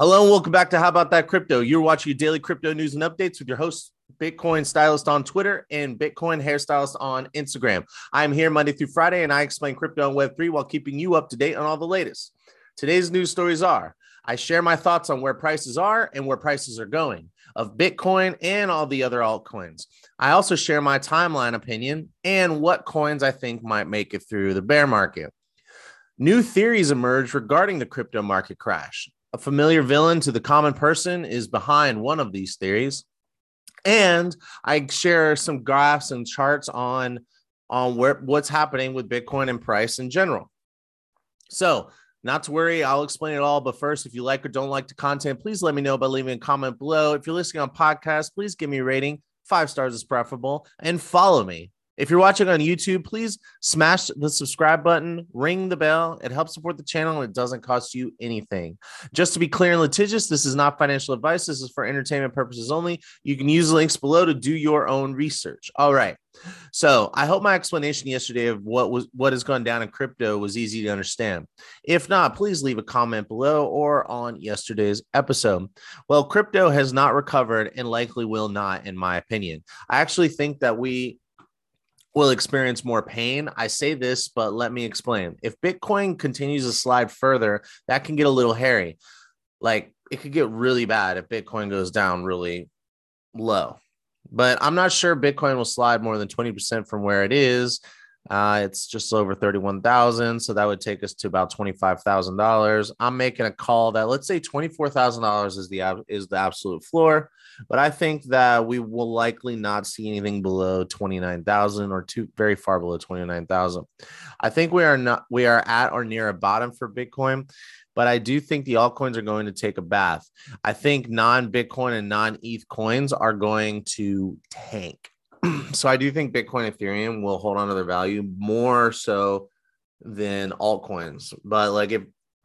Hello and welcome back to How About That Crypto. You're watching your daily crypto news and updates with your host, Bitcoin Stylist on Twitter and Bitcoin Hairstylist on Instagram. I'm here Monday through Friday and I explain crypto and Web3 while keeping you up to date on all the latest. Today's news stories are I share my thoughts on where prices are and where prices are going of Bitcoin and all the other altcoins. I also share my timeline opinion and what coins I think might make it through the bear market. New theories emerge regarding the crypto market crash a familiar villain to the common person is behind one of these theories. And I share some graphs and charts on on where what's happening with Bitcoin and price in general. So, not to worry, I'll explain it all. But first, if you like or don't like the content, please let me know by leaving a comment below. If you're listening on podcast, please give me a rating. Five stars is preferable, and follow me if you're watching on YouTube, please smash the subscribe button, ring the bell. It helps support the channel and it doesn't cost you anything. Just to be clear and litigious, this is not financial advice. This is for entertainment purposes only. You can use the links below to do your own research. All right. So I hope my explanation yesterday of what was what has gone down in crypto was easy to understand. If not, please leave a comment below or on yesterday's episode. Well, crypto has not recovered and likely will not, in my opinion. I actually think that we will experience more pain. I say this, but let me explain. If Bitcoin continues to slide further, that can get a little hairy. Like it could get really bad if Bitcoin goes down really low. But I'm not sure Bitcoin will slide more than 20% from where it is. Uh, it's just over 31,000. So that would take us to about $25,000. I'm making a call that let's say $24,000 is the, is the absolute floor. But I think that we will likely not see anything below 29,000 or too very far below 29,000. I think we are not, we are at or near a bottom for Bitcoin but I do think the altcoins are going to take a bath. I think non Bitcoin and non ETH coins are going to tank. so I do think Bitcoin, Ethereum will hold on to their value more so than altcoins. But like if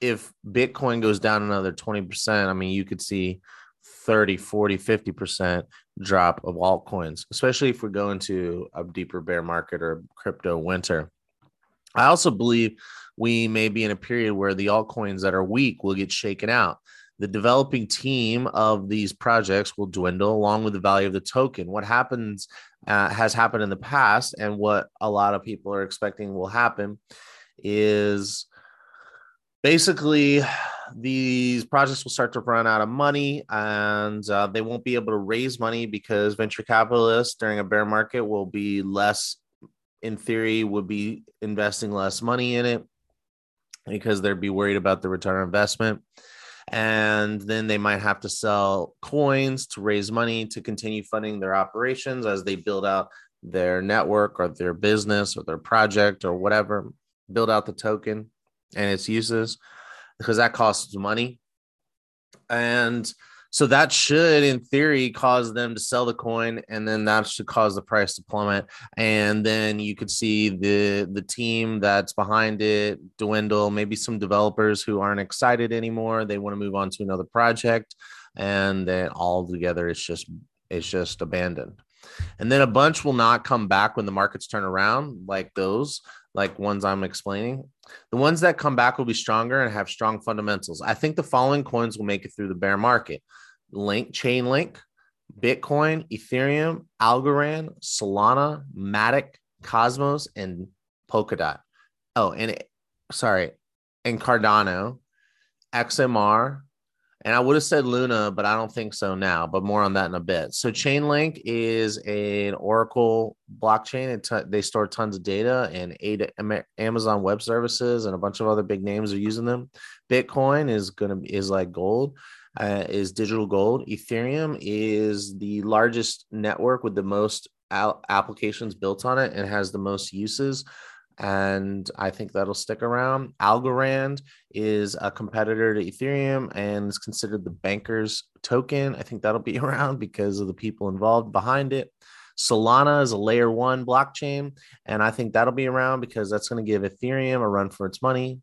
if Bitcoin goes down another 20%, I mean, you could see 30, 40, 50% drop of altcoins, especially if we go into a deeper bear market or crypto winter. I also believe we may be in a period where the altcoins that are weak will get shaken out the developing team of these projects will dwindle along with the value of the token. What happens uh, has happened in the past, and what a lot of people are expecting will happen is basically these projects will start to run out of money and uh, they won't be able to raise money because venture capitalists during a bear market will be less in theory would be investing less money in it because they'd be worried about the return on investment. And then they might have to sell coins to raise money to continue funding their operations as they build out their network or their business or their project or whatever build out the token and its uses because that costs money and so that should, in theory, cause them to sell the coin, and then that should cause the price to plummet. And then you could see the the team that's behind it dwindle. Maybe some developers who aren't excited anymore. They want to move on to another project, and then all together it's just it's just abandoned. And then a bunch will not come back when the markets turn around, like those like ones I'm explaining. The ones that come back will be stronger and have strong fundamentals. I think the following coins will make it through the bear market: Link, Chainlink, Bitcoin, Ethereum, Algorand, Solana, Matic, Cosmos, and Polkadot. Oh, and sorry, and Cardano, XMR, and I would have said Luna, but I don't think so now, but more on that in a bit. So Chainlink is an Oracle blockchain. T- they store tons of data and eight Amazon Web Services and a bunch of other big names are using them. Bitcoin is to is like gold. Uh, is digital gold. Ethereum is the largest network with the most applications built on it and has the most uses and I think that'll stick around. Algorand is a competitor to Ethereum and is considered the banker's token. I think that'll be around because of the people involved behind it. Solana is a layer one blockchain, and I think that'll be around because that's going to give Ethereum a run for its money.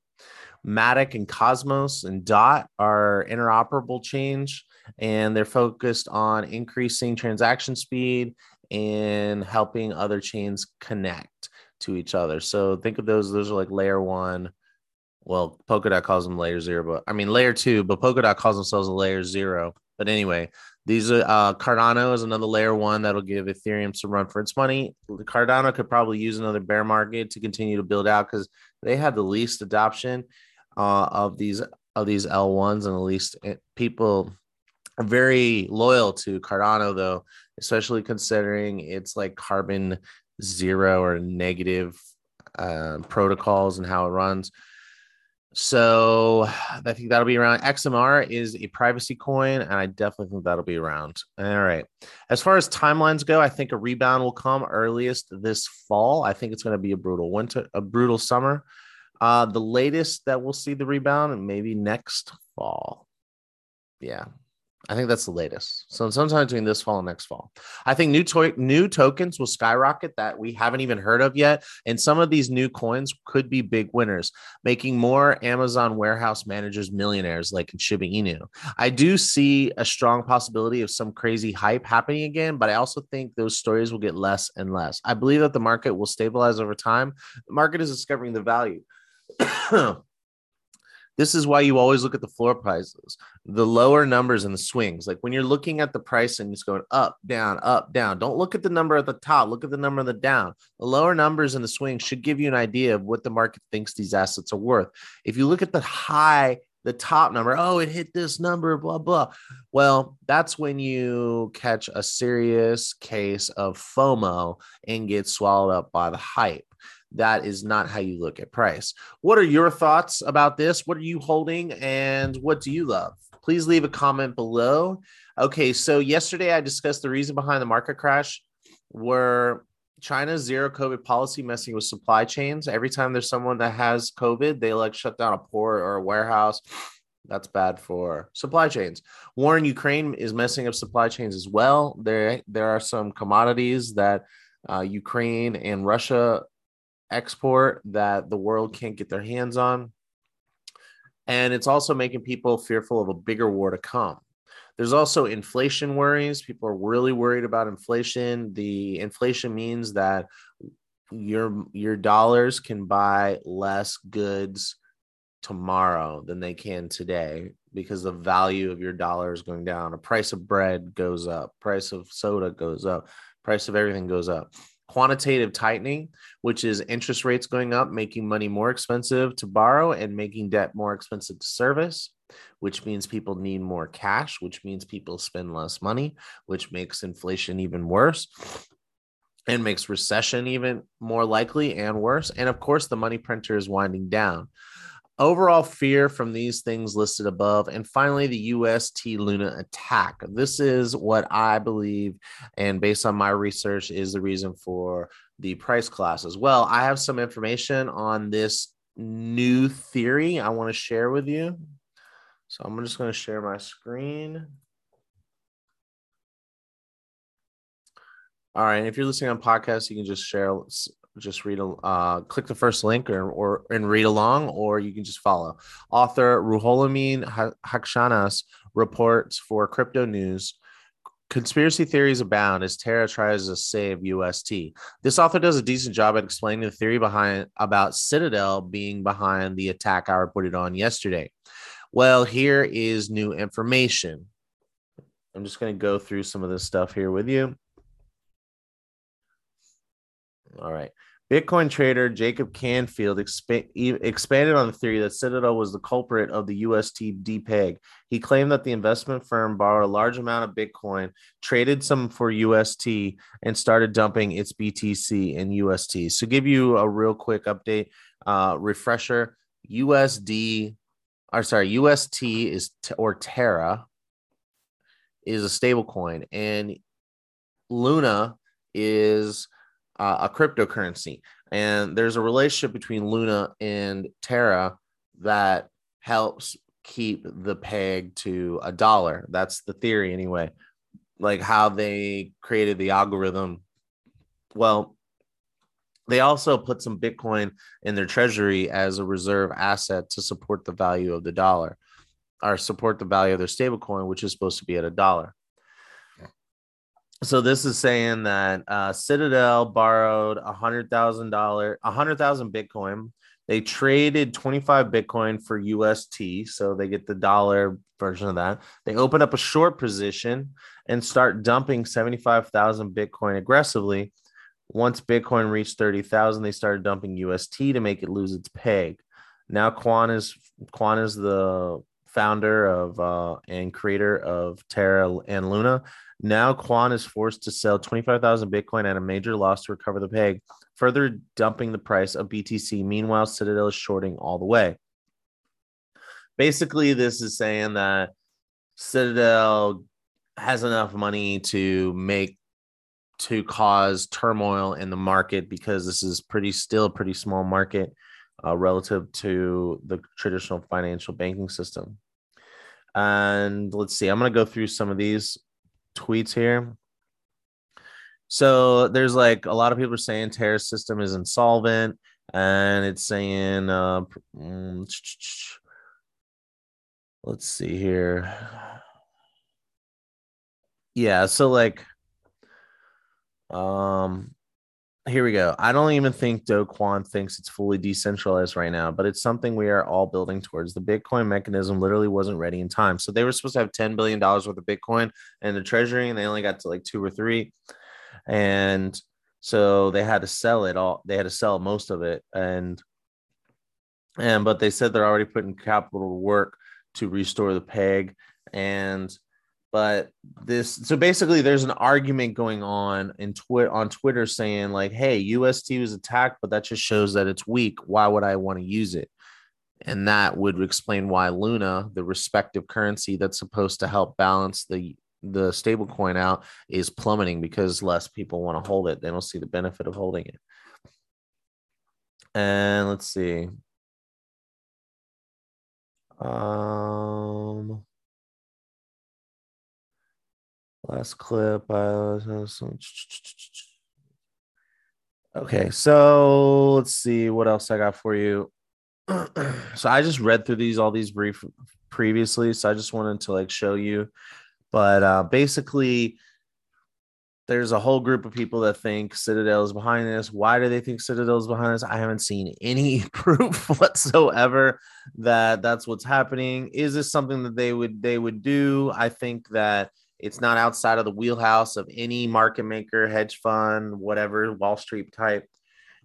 Matic and Cosmos and Dot are interoperable change, and they're focused on increasing transaction speed and helping other chains connect to each other. So think of those, those are like layer one well, Polkadot calls them layer zero, but I mean layer two, but Polkadot calls themselves a layer zero. But anyway, these are uh, Cardano is another layer one that'll give Ethereum some run for its money. Cardano could probably use another bear market to continue to build out because they have the least adoption uh, of these of these L1s, and the least eh, people are very loyal to Cardano, though, especially considering it's like carbon zero or negative uh, protocols and how it runs. So I think that'll be around. XMR is a privacy coin, and I definitely think that'll be around. All right. As far as timelines go, I think a rebound will come earliest this fall. I think it's going to be a brutal winter, a brutal summer. Uh, the latest that we'll see the rebound, maybe next fall. Yeah, I think that's the latest. So sometime between this fall and next fall. I think new toy new tokens will skyrocket that we haven't even heard of yet, and some of these new coins could be big winners, making more Amazon warehouse managers millionaires, like in Shiba Inu. I do see a strong possibility of some crazy hype happening again, but I also think those stories will get less and less. I believe that the market will stabilize over time. The market is discovering the value. This is why you always look at the floor prices, the lower numbers and the swings. Like when you're looking at the price and it's going up, down, up, down. Don't look at the number at the top. Look at the number of the down. The lower numbers and the swings should give you an idea of what the market thinks these assets are worth. If you look at the high, the top number, oh, it hit this number, blah, blah. Well, that's when you catch a serious case of FOMO and get swallowed up by the hype that is not how you look at price. What are your thoughts about this? What are you holding and what do you love? Please leave a comment below. Okay, so yesterday I discussed the reason behind the market crash were China's zero COVID policy messing with supply chains. Every time there's someone that has COVID, they like shut down a port or a warehouse. That's bad for supply chains. War in Ukraine is messing up supply chains as well. There, there are some commodities that uh, Ukraine and Russia export that the world can't get their hands on. And it's also making people fearful of a bigger war to come. There's also inflation worries. People are really worried about inflation. The inflation means that your your dollars can buy less goods tomorrow than they can today because the value of your dollar is going down. A price of bread goes up, price of soda goes up, price of everything goes up quantitative tightening, which is interest rates going up, making money more expensive to borrow and making debt more expensive to service, which means people need more cash, which means people spend less money, which makes inflation even worse and makes recession even more likely and worse. And of course, the money printer is winding down overall fear from these things listed above. And finally, the UST Luna attack. This is what I believe, and based on my research, is the reason for the price class as well. I have some information on this new theory I want to share with you. So I'm just going to share my screen. All right. If you're listening on podcast, you can just share just read uh click the first link or, or and read along or you can just follow. Author Ruholamin Haqshanas reports for crypto news conspiracy theories abound as terra tries to save ust this author does a decent job at explaining the theory behind about citadel being behind the attack i reported on yesterday. Well here is new information. I'm just going to go through some of this stuff here with you. All right. Bitcoin trader Jacob Canfield exp- expanded on the theory that Citadel was the culprit of the UST depeg. He claimed that the investment firm borrowed a large amount of Bitcoin, traded some for UST, and started dumping its BTC and UST. So, give you a real quick update, uh, refresher: USD, or sorry, UST is t- or Terra is a stable coin, and Luna is uh, a cryptocurrency. And there's a relationship between Luna and Terra that helps keep the peg to a dollar. That's the theory, anyway. Like how they created the algorithm. Well, they also put some Bitcoin in their treasury as a reserve asset to support the value of the dollar or support the value of their stablecoin, which is supposed to be at a dollar so this is saying that uh, Citadel borrowed a hundred thousand dollar, a hundred thousand Bitcoin They traded 25 Bitcoin for UST, so they get the dollar version of that. They open up a short position and start dumping 75,000 Bitcoin aggressively. Once Bitcoin reached 30,000, they started dumping UST to make it lose its peg. Now Kwon is Kwon is the founder of uh, and creator of Terra and Luna. Now Kwon is forced to sell 25,000 Bitcoin at a major loss to recover the peg, further dumping the price of BTC. Meanwhile, Citadel is shorting all the way. Basically, this is saying that Citadel has enough money to make to cause turmoil in the market because this is pretty still pretty small market uh, relative to the traditional financial banking system. And let's see, I'm going to go through some of these tweets here. So there's like a lot of people are saying Terra system is insolvent, and it's saying, uh, mm, let's see here. Yeah, so like, um, here we go. I don't even think Do Kwon thinks it's fully decentralized right now, but it's something we are all building towards. The Bitcoin mechanism literally wasn't ready in time. So they were supposed to have $10 billion worth of Bitcoin and the treasury, and they only got to like two or three. And so they had to sell it all. They had to sell most of it. And and but they said they're already putting capital to work to restore the peg. And but this so basically there's an argument going on in Twitter on Twitter saying like hey UST was attacked but that just shows that it's weak. Why would I want to use it? And that would explain why Luna the respective currency that's supposed to help balance the the stable coin out is plummeting because less people want to hold it. They don't see the benefit of holding it. And let's see. Um Last clip. I okay, so let's see what else I got for you. so I just read through these all these brief previously, so I just wanted to like show you. But uh, basically, there's a whole group of people that think Citadel is behind this. Why do they think Citadel is behind this? I haven't seen any proof whatsoever that that's what's happening. Is this something that they would they would do? I think that it's not outside of the wheelhouse of any market maker, hedge fund, whatever, Wall Street type.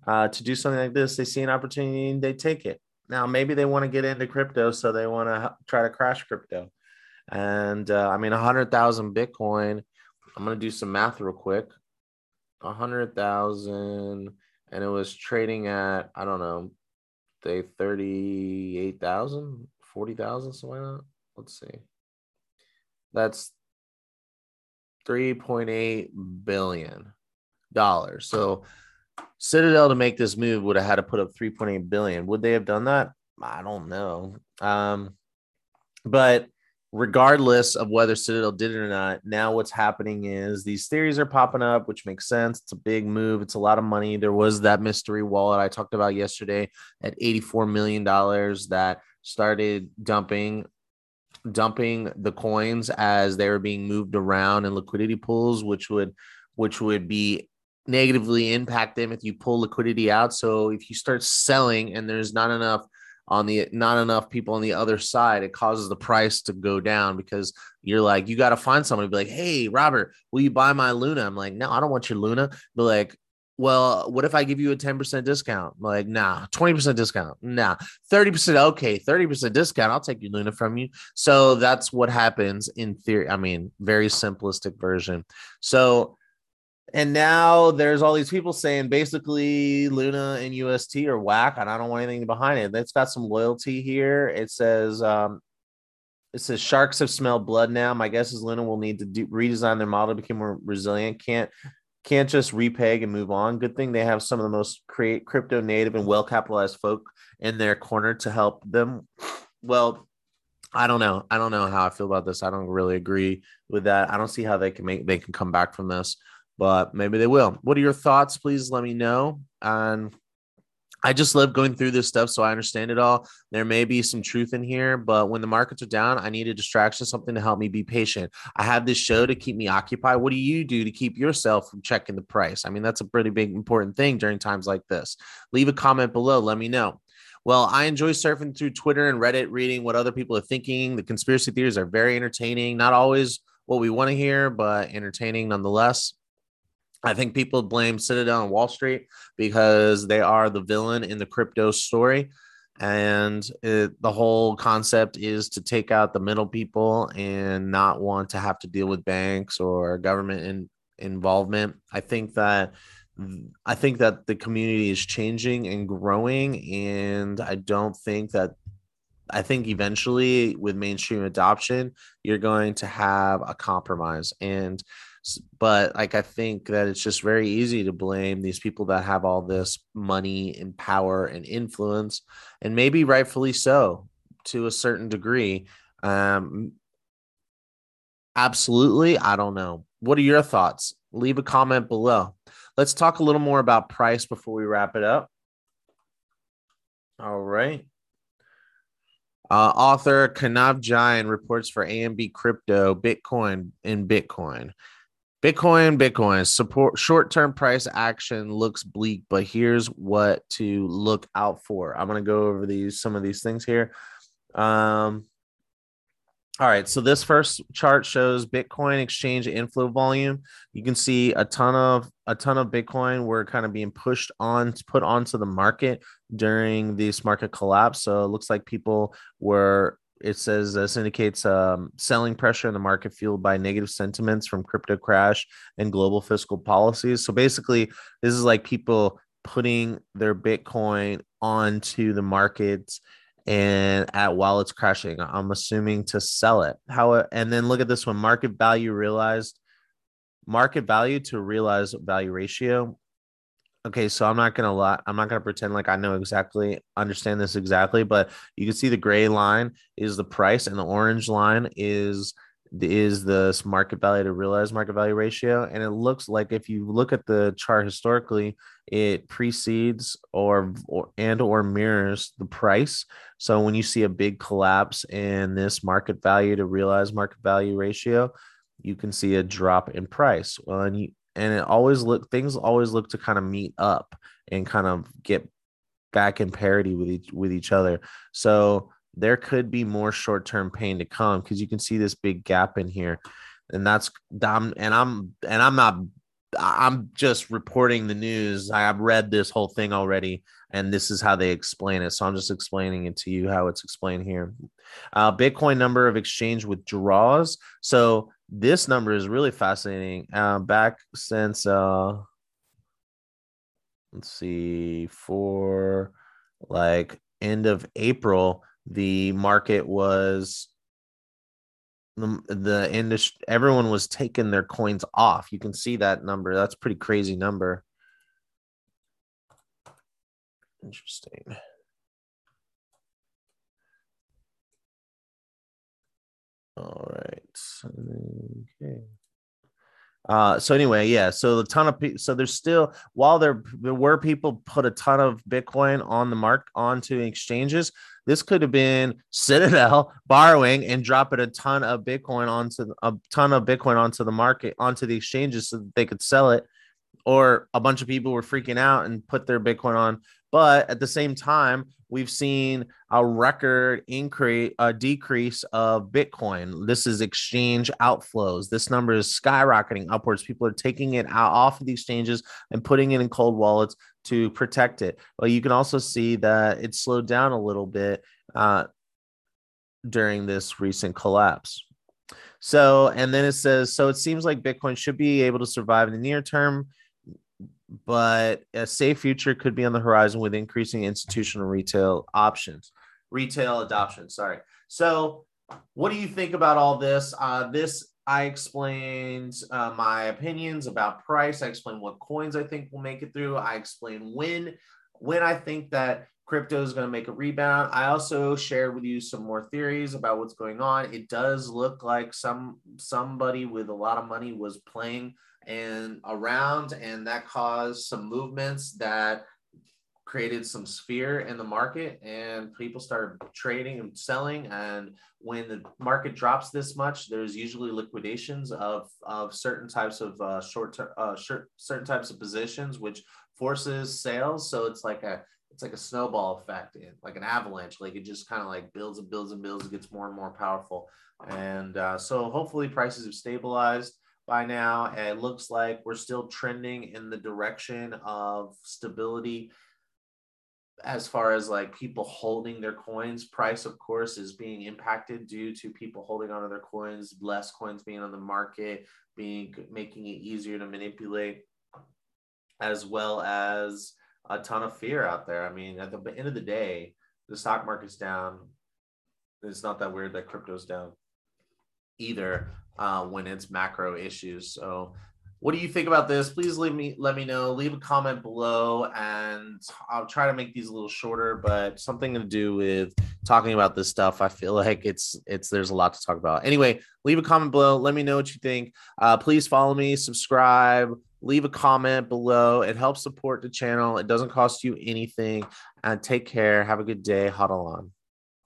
Uh, to do something like this, they see an opportunity and they take it. Now, maybe they want to get into crypto, so they want to try to crash crypto. And uh, I mean, 100,000 Bitcoin, I'm going to do some math real quick. 100,000, and it was trading at, I don't know, say 38,000, 40,000, something like that. Let's see. That's 3.8 billion dollars. So Citadel to make this move would have had to put up 3.8 billion. Would they have done that? I don't know. Um, but regardless of whether Citadel did it or not, now what's happening is these theories are popping up, which makes sense. It's a big move. It's a lot of money. There was that mystery wallet I talked about yesterday at $84 million that started dumping dumping the coins as they were being moved around in liquidity pools, which would which would be negatively impact them if you pull liquidity out. So if you start selling and there's not enough on the not enough people on the other side, it causes the price to go down because you're like, you got to find somebody be like, hey, Robert, will you buy my Luna? I'm like, no, I don't want your Luna. But like, well, what if I give you a 10% discount? like, nah, 20% discount. Nah, 30%. Okay, 30% discount. I'll take your Luna from you. So that's what happens in theory. I mean, very simplistic version. So, and now there's all these people saying basically Luna and UST are whack, and I don't want anything behind it. It's got some loyalty here. It says, um, it says sharks have smelled blood now. My guess is Luna will need to do, redesign their model to become more resilient. Can't can't just repeg and move on. Good thing they have some of the most create crypto native and well capitalized folk in their corner to help them. Well, I don't know. I don't know how I feel about this. I don't really agree with that. I don't see how they can make they can come back from this, but maybe they will. What are your thoughts? Please let me know. And I just love going through this stuff so I understand it all. There may be some truth in here, but when the markets are down, I need a distraction, something to help me be patient. I have this show to keep me occupied. What do you do to keep yourself from checking the price? I mean, that's a pretty big important thing during times like this. Leave a comment below. Let me know. Well, I enjoy surfing through Twitter and Reddit, reading what other people are thinking. The conspiracy theories are very entertaining. Not always what we want to hear, but entertaining nonetheless. I think people blame Citadel and Wall Street because they are the villain in the crypto story. And it, the whole concept is to take out the middle people and not want to have to deal with banks or government in, involvement. I think that I think that the community is changing and growing, and I don't think that I think eventually with mainstream adoption, you're going to have a compromise. And but like I think that it's just very easy to blame these people that have all this money and power and influence, and maybe rightfully so to a certain degree. Um, absolutely, I don't know. What are your thoughts? Leave a comment below. Let's talk a little more about price before we wrap it up. All right. Uh, author Kanav Jain reports for AMB Crypto, Bitcoin, and Bitcoin. Bitcoin, Bitcoin support short term price action looks bleak, but here's what to look out for. I'm to go over these some of these things here. Um, all right, so this first chart shows Bitcoin exchange inflow volume. You can see a ton of a ton of Bitcoin were kind of being pushed on put onto the market during this market collapse. So it looks like people were it says this indicates um, selling pressure in the market fueled by negative sentiments from crypto crash and global fiscal policies. So basically, this is like people putting their Bitcoin onto the markets and at while it's crashing. I'm assuming to sell it. How and then look at this one market value realized market value to realized value ratio okay so i'm not gonna lie i'm not gonna pretend like i know exactly understand this exactly but you can see the gray line is the price and the orange line is is the market value to realized market value ratio and it looks like if you look at the chart historically it precedes or, or and or mirrors the price. So when you see a big collapse in this market value to realized market value ratio you can see a drop in price. Well, and you and it always look things always look to kind of meet up and kind of get back in parity with each with each other so there could be more short term pain to come because you can see this big gap in here. And that's I'm and I'm and I'm not I'm just reporting the news. I've read this whole thing already, and this is how they explain it. So I'm just explaining it to you how it's explained here. Uh, Bitcoin number of exchange withdrawals. So this number is really fascinating. Uh, back since uh, let's see, for like end of April, the market was the, the industry everyone was taking their coins off. You can see that number. That's pretty crazy number. Interesting all right okay uh, so anyway, yeah. So the ton of people. So there's still while there there were people put a ton of Bitcoin on the mark onto exchanges. This could have been Citadel borrowing and dropping a ton of Bitcoin onto a ton of Bitcoin onto the market onto the exchanges so that they could sell it, or a bunch of people were freaking out and put their Bitcoin on but at the same time, we've seen a record increase, a decrease of Bitcoin. This is exchange outflows. This number is skyrocketing upwards. People are taking it out off of the exchanges and putting it in cold wallets to protect it. But you can also see that it slowed down a little bit uh, during this recent collapse. So, and then it says, so it seems like Bitcoin should be able to survive in the near term but a safe future could be on the horizon with increasing institutional retail options, retail adoption. Sorry. So, what do you think about all this? Uh, this I explained uh, my opinions about price. I explained what coins I think will make it through. I explained when when I think that crypto is going to make a rebound. I also shared with you some more theories about what's going on. It does look like some somebody with a lot of money was playing and around, and that caused some movements that created some sphere in the market and people started trading and selling and when the market drops this much there's usually liquidations of of certain types of uh, short term uh, certain types of positions which forces sales so it's like a it's like a snowball effect, like an avalanche. Like it just kind of like builds and builds and builds, and gets more and more powerful. And uh, so hopefully prices have stabilized by now. It looks like we're still trending in the direction of stability as far as like people holding their coins. Price of course is being impacted due to people holding onto their coins less coins being on the market being making it easier to manipulate as well as a ton of fear out there. I mean at the end of the day the stock market's down. It's not that weird that crypto's down either uh, when it's macro issues so what do you think about this? Please leave me let me know. Leave a comment below, and I'll try to make these a little shorter, but something to do with talking about this stuff. I feel like it's it's there's a lot to talk about. Anyway, leave a comment below. Let me know what you think. Uh, please follow me, subscribe, leave a comment below. It helps support the channel. It doesn't cost you anything. And take care. Have a good day. Huddle on.